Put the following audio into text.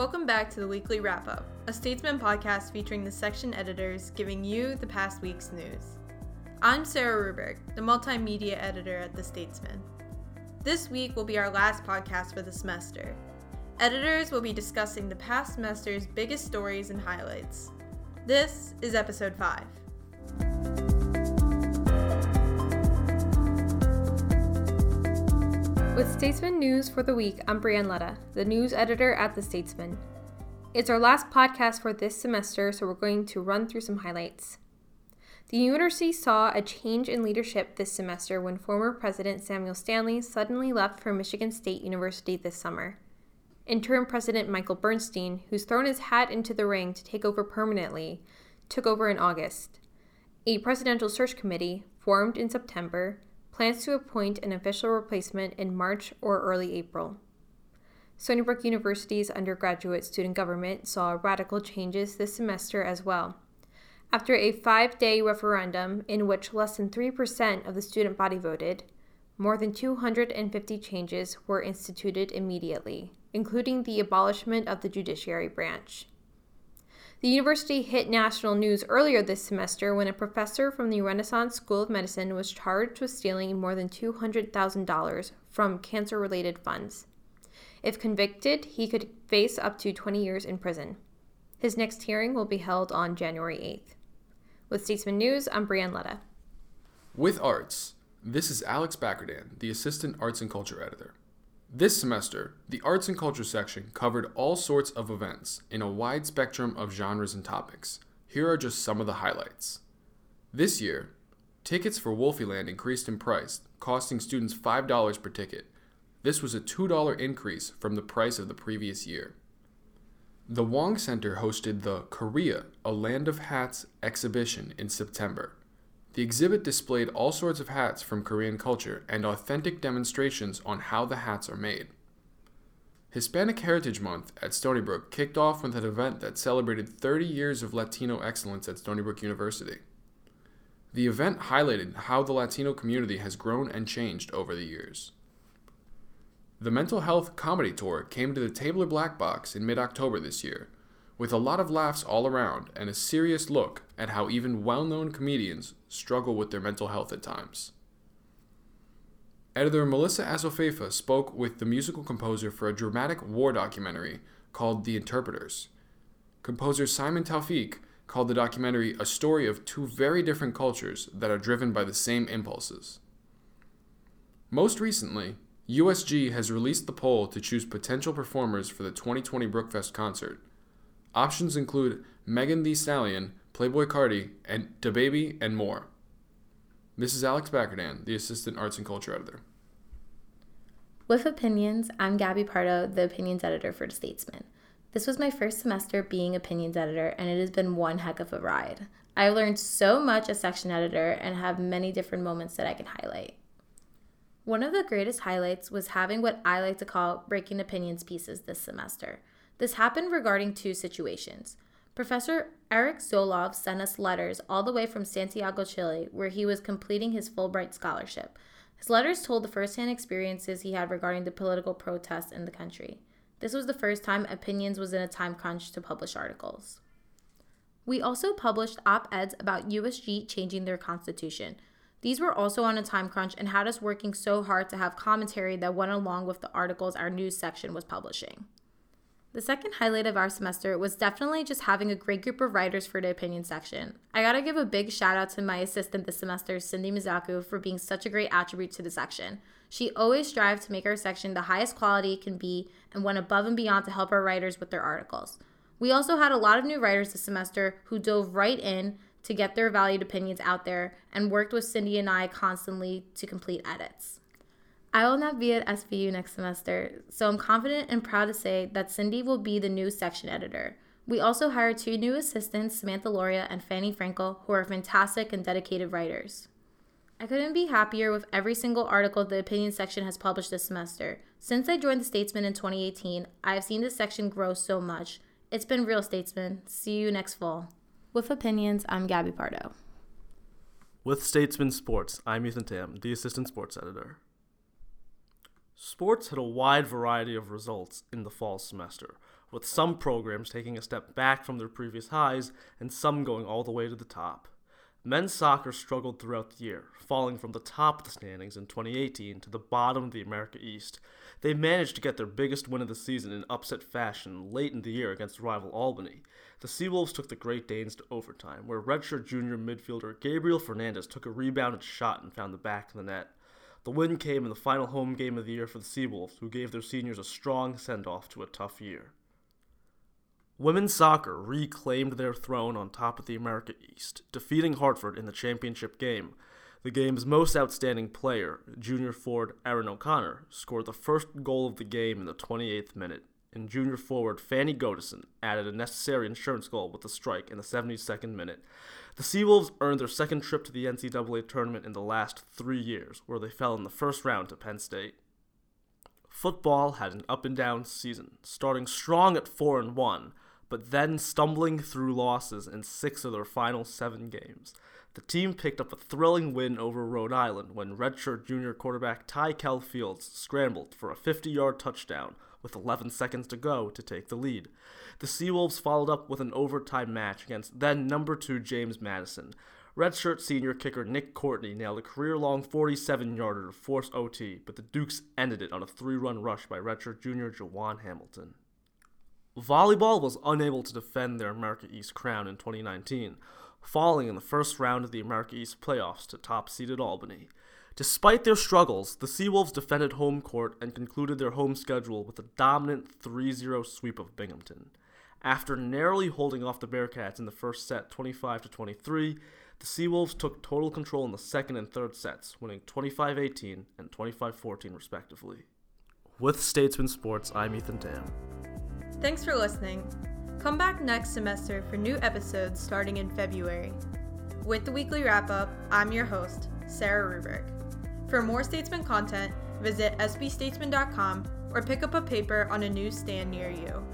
Welcome back to the weekly wrap up, a Statesman podcast featuring the section editors giving you the past week's news. I'm Sara Ruberg, the multimedia editor at The Statesman. This week will be our last podcast for the semester. Editors will be discussing the past semester's biggest stories and highlights. This is episode 5. With Statesman News for the week, I'm Brienne Letta, the news editor at The Statesman. It's our last podcast for this semester, so we're going to run through some highlights. The university saw a change in leadership this semester when former President Samuel Stanley suddenly left for Michigan State University this summer. Interim President Michael Bernstein, who's thrown his hat into the ring to take over permanently, took over in August. A presidential search committee, formed in September, plans to appoint an official replacement in March or early April. Stony Brook University's undergraduate student government saw radical changes this semester as well. After a five day referendum in which less than 3% of the student body voted, more than 250 changes were instituted immediately, including the abolishment of the judiciary branch. The university hit national news earlier this semester when a professor from the Renaissance School of Medicine was charged with stealing more than $200,000 from cancer related funds. If convicted, he could face up to 20 years in prison. His next hearing will be held on January 8th. With Statesman News, I'm Brienne Letta. With Arts, this is Alex Backerdan, the Assistant Arts and Culture Editor. This semester, the Arts and Culture section covered all sorts of events in a wide spectrum of genres and topics. Here are just some of the highlights. This year, tickets for Wolfieland increased in price, costing students $5 per ticket. This was a $2 increase from the price of the previous year. The Wang Center hosted the Korea, a Land of Hats exhibition in September. The exhibit displayed all sorts of hats from Korean culture and authentic demonstrations on how the hats are made. Hispanic Heritage Month at Stony Brook kicked off with an event that celebrated 30 years of Latino excellence at Stony Brook University. The event highlighted how the Latino community has grown and changed over the years. The Mental Health Comedy Tour came to the Tabler Black Box in mid October this year with a lot of laughs all around and a serious look at how even well known comedians struggle with their mental health at times. Editor Melissa Azofeifa spoke with the musical composer for a dramatic war documentary called The Interpreters. Composer Simon Taufik called the documentary a story of two very different cultures that are driven by the same impulses. Most recently, USG has released the poll to choose potential performers for the 2020 Brookfest concert. Options include Megan Thee Stallion, Playboi Carti, and DaBaby, and more. This is Alex Backerdan, the Assistant Arts and Culture Editor. With Opinions, I'm Gabby Pardo, the Opinions Editor for Statesman. This was my first semester being Opinions Editor, and it has been one heck of a ride. I've learned so much as section editor and have many different moments that I can highlight. One of the greatest highlights was having what I like to call breaking opinions pieces this semester. This happened regarding two situations. Professor Eric Zolov sent us letters all the way from Santiago, Chile, where he was completing his Fulbright scholarship. His letters told the firsthand experiences he had regarding the political protests in the country. This was the first time Opinions was in a time crunch to publish articles. We also published op eds about USG changing their constitution. These were also on a time crunch and had us working so hard to have commentary that went along with the articles our news section was publishing. The second highlight of our semester was definitely just having a great group of writers for the opinion section. I gotta give a big shout out to my assistant this semester, Cindy Mizaku, for being such a great attribute to the section. She always strives to make our section the highest quality it can be and went above and beyond to help our writers with their articles. We also had a lot of new writers this semester who dove right in to get their valued opinions out there and worked with Cindy and I constantly to complete edits. I will not be at SBU next semester, so I'm confident and proud to say that Cindy will be the new section editor. We also hired two new assistants, Samantha Loria and Fanny Frankel, who are fantastic and dedicated writers. I couldn't be happier with every single article the opinion section has published this semester. Since I joined the Statesman in 2018, I have seen this section grow so much. It's been real, Statesman. See you next fall. With opinions, I'm Gabby Pardo. With Statesman Sports, I'm Ethan Tam, the assistant sports editor. Sports had a wide variety of results in the fall semester, with some programs taking a step back from their previous highs and some going all the way to the top. Men's soccer struggled throughout the year, falling from the top of the standings in 2018 to the bottom of the America East. They managed to get their biggest win of the season in upset fashion late in the year against rival Albany. The Seawolves took the Great Danes to overtime, where redshirt junior midfielder Gabriel Fernandez took a rebounded shot and found the back of the net. The win came in the final home game of the year for the Seawolves, who gave their seniors a strong send off to a tough year. Women's soccer reclaimed their throne on top of the America East, defeating Hartford in the championship game. The game's most outstanding player, junior forward Aaron O'Connor, scored the first goal of the game in the 28th minute, and junior forward Fanny Godison added a necessary insurance goal with a strike in the 72nd minute. The Seawolves earned their second trip to the NCAA tournament in the last three years, where they fell in the first round to Penn State. Football had an up and down season, starting strong at 4 and 1 but then stumbling through losses in six of their final seven games. The team picked up a thrilling win over Rhode Island when redshirt junior quarterback Tyquell Fields scrambled for a 50 yard touchdown with 11 seconds to go to take the lead. The Seawolves followed up with an overtime match against then number two James Madison. Redshirt senior kicker Nick Courtney nailed a career long 47 yarder to force OT, but the Dukes ended it on a three run rush by redshirt junior Jawon Hamilton. Volleyball was unable to defend their America East crown in 2019, falling in the first round of the America East playoffs to top seeded Albany. Despite their struggles, the Seawolves defended home court and concluded their home schedule with a dominant 3 0 sweep of Binghamton. After narrowly holding off the Bearcats in the first set 25 23, the Seawolves took total control in the second and third sets, winning 25 18 and 25 14 respectively. With Statesman Sports, I'm Ethan Tam. Thanks for listening. Come back next semester for new episodes starting in February. With the weekly wrap up, I'm your host, Sara Ruberg. For more Statesman content, visit sbstatesman.com or pick up a paper on a newsstand near you.